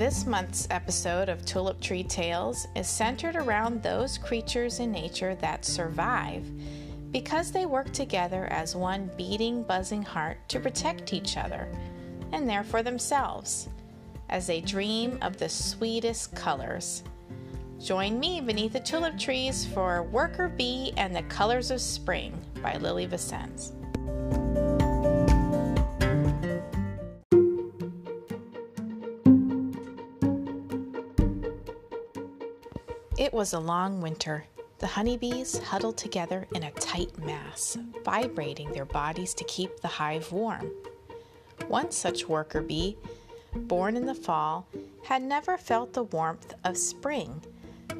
This month's episode of Tulip Tree Tales is centered around those creatures in nature that survive because they work together as one beating, buzzing heart to protect each other and therefore themselves as they dream of the sweetest colors. Join me beneath the tulip trees for Worker Bee and the Colors of Spring by Lily Vicens. It was a long winter. The honeybees huddled together in a tight mass, vibrating their bodies to keep the hive warm. One such worker bee, born in the fall, had never felt the warmth of spring.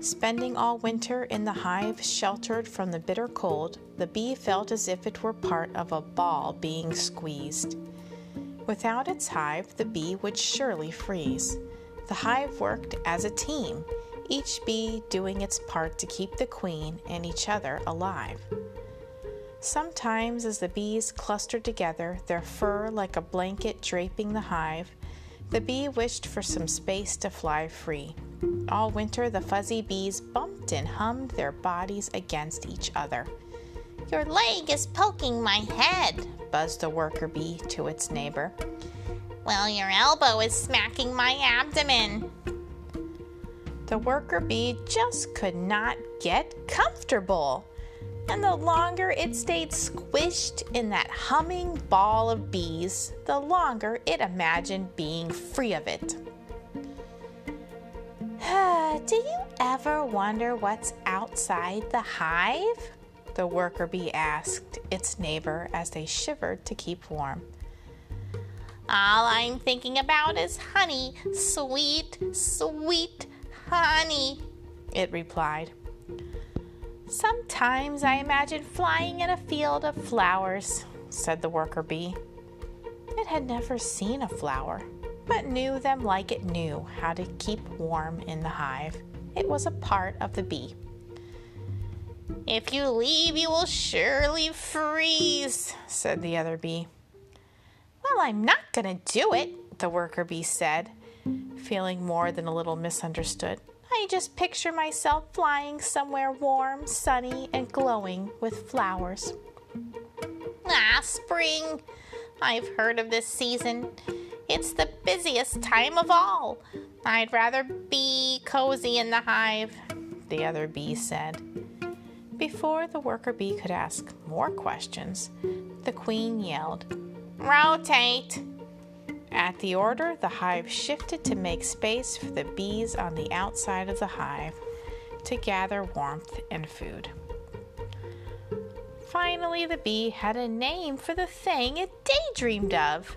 Spending all winter in the hive sheltered from the bitter cold, the bee felt as if it were part of a ball being squeezed. Without its hive, the bee would surely freeze. The hive worked as a team each bee doing its part to keep the queen and each other alive. Sometimes, as the bees clustered together, their fur like a blanket draping the hive, the bee wished for some space to fly free. All winter, the fuzzy bees bumped and hummed their bodies against each other. Your leg is poking my head, buzzed a worker bee to its neighbor. Well, your elbow is smacking my abdomen. The worker bee just could not get comfortable. And the longer it stayed squished in that humming ball of bees, the longer it imagined being free of it. Do you ever wonder what's outside the hive? The worker bee asked its neighbor as they shivered to keep warm. All I'm thinking about is honey, sweet, sweet honey, it replied. Sometimes I imagine flying in a field of flowers, said the worker bee. It had never seen a flower, but knew them like it knew how to keep warm in the hive. It was a part of the bee. If you leave, you will surely freeze, said the other bee. Well, I'm not going to do it, the worker bee said feeling more than a little misunderstood. I just picture myself flying somewhere warm, sunny, and glowing with flowers. Ah, spring! I've heard of this season. It's the busiest time of all. I'd rather be cozy in the hive, the other bee said. Before the worker bee could ask more questions, the queen yelled, Rotate! At the order, the hive shifted to make space for the bees on the outside of the hive to gather warmth and food. Finally, the bee had a name for the thing it daydreamed of.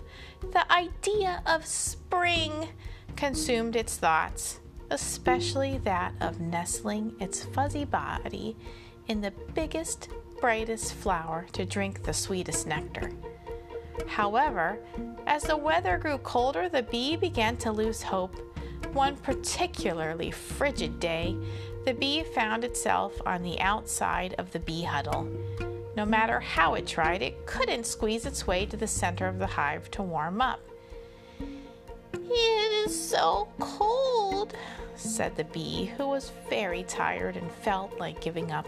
The idea of spring consumed its thoughts, especially that of nestling its fuzzy body in the biggest, brightest flower to drink the sweetest nectar. However, as the weather grew colder, the bee began to lose hope. One particularly frigid day, the bee found itself on the outside of the bee huddle. No matter how it tried, it couldn't squeeze its way to the center of the hive to warm up. It is so cold, said the bee, who was very tired and felt like giving up.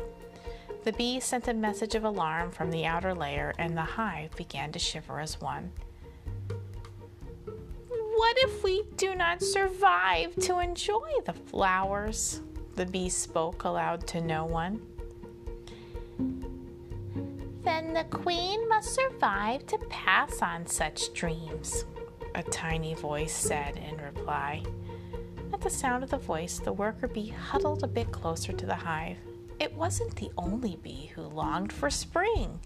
The bee sent a message of alarm from the outer layer, and the hive began to shiver as one. What if we do not survive to enjoy the flowers? The bee spoke aloud to no one. Then the queen must survive to pass on such dreams, a tiny voice said in reply. At the sound of the voice, the worker bee huddled a bit closer to the hive. It wasn't the only bee who longed for spring.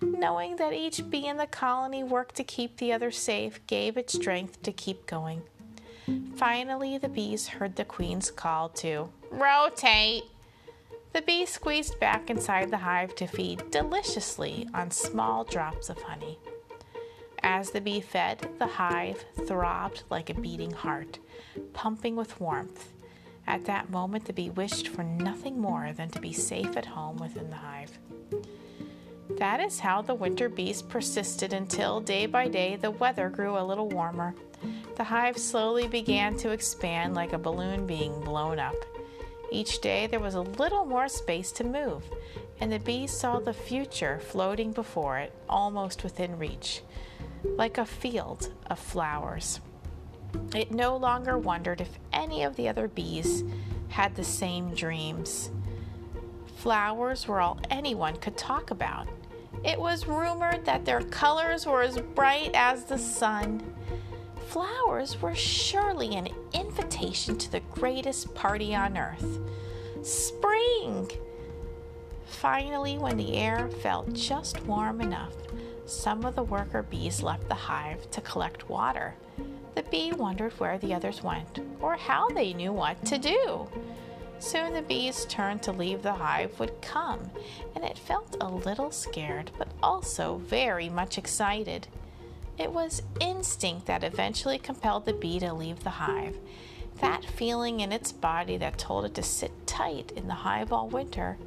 Knowing that each bee in the colony worked to keep the other safe gave it strength to keep going. Finally, the bees heard the queen's call to rotate. The bee squeezed back inside the hive to feed deliciously on small drops of honey. As the bee fed, the hive throbbed like a beating heart, pumping with warmth. At that moment, the bee wished for nothing more than to be safe at home within the hive. That is how the winter bees persisted until, day by day, the weather grew a little warmer. The hive slowly began to expand like a balloon being blown up. Each day there was a little more space to move, and the bee saw the future floating before it, almost within reach, like a field of flowers. It no longer wondered if any of the other bees had the same dreams. Flowers were all anyone could talk about. It was rumored that their colors were as bright as the sun. Flowers were surely an invitation to the greatest party on earth spring. Finally, when the air felt just warm enough, some of the worker bees left the hive to collect water. The bee wondered where the others went or how they knew what to do. Soon the bee's turn to leave the hive would come, and it felt a little scared but also very much excited. It was instinct that eventually compelled the bee to leave the hive. That feeling in its body that told it to sit tight in the hive all winter.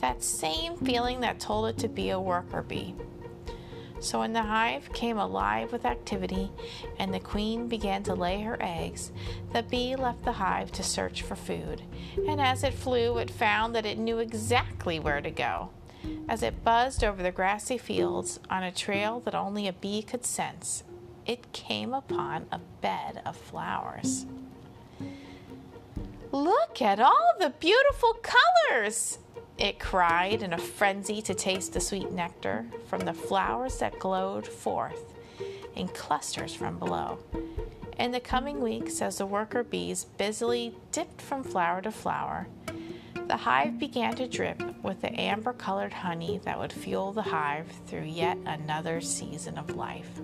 That same feeling that told it to be a worker bee. So when the hive came alive with activity and the queen began to lay her eggs, the bee left the hive to search for food. And as it flew, it found that it knew exactly where to go. As it buzzed over the grassy fields on a trail that only a bee could sense, it came upon a bed of flowers. Look at all the beautiful colors! It cried in a frenzy to taste the sweet nectar from the flowers that glowed forth in clusters from below. In the coming weeks, as the worker bees busily dipped from flower to flower, the hive began to drip with the amber colored honey that would fuel the hive through yet another season of life.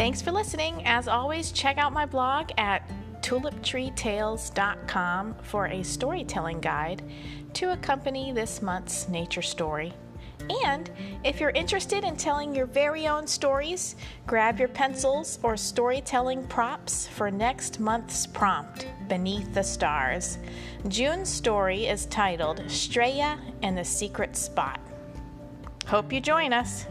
Thanks for listening. As always, check out my blog at tuliptreetales.com for a storytelling guide to accompany this month's nature story. And if you're interested in telling your very own stories, grab your pencils or storytelling props for next month's prompt, Beneath the Stars. June's story is titled Straya and the Secret Spot. Hope you join us.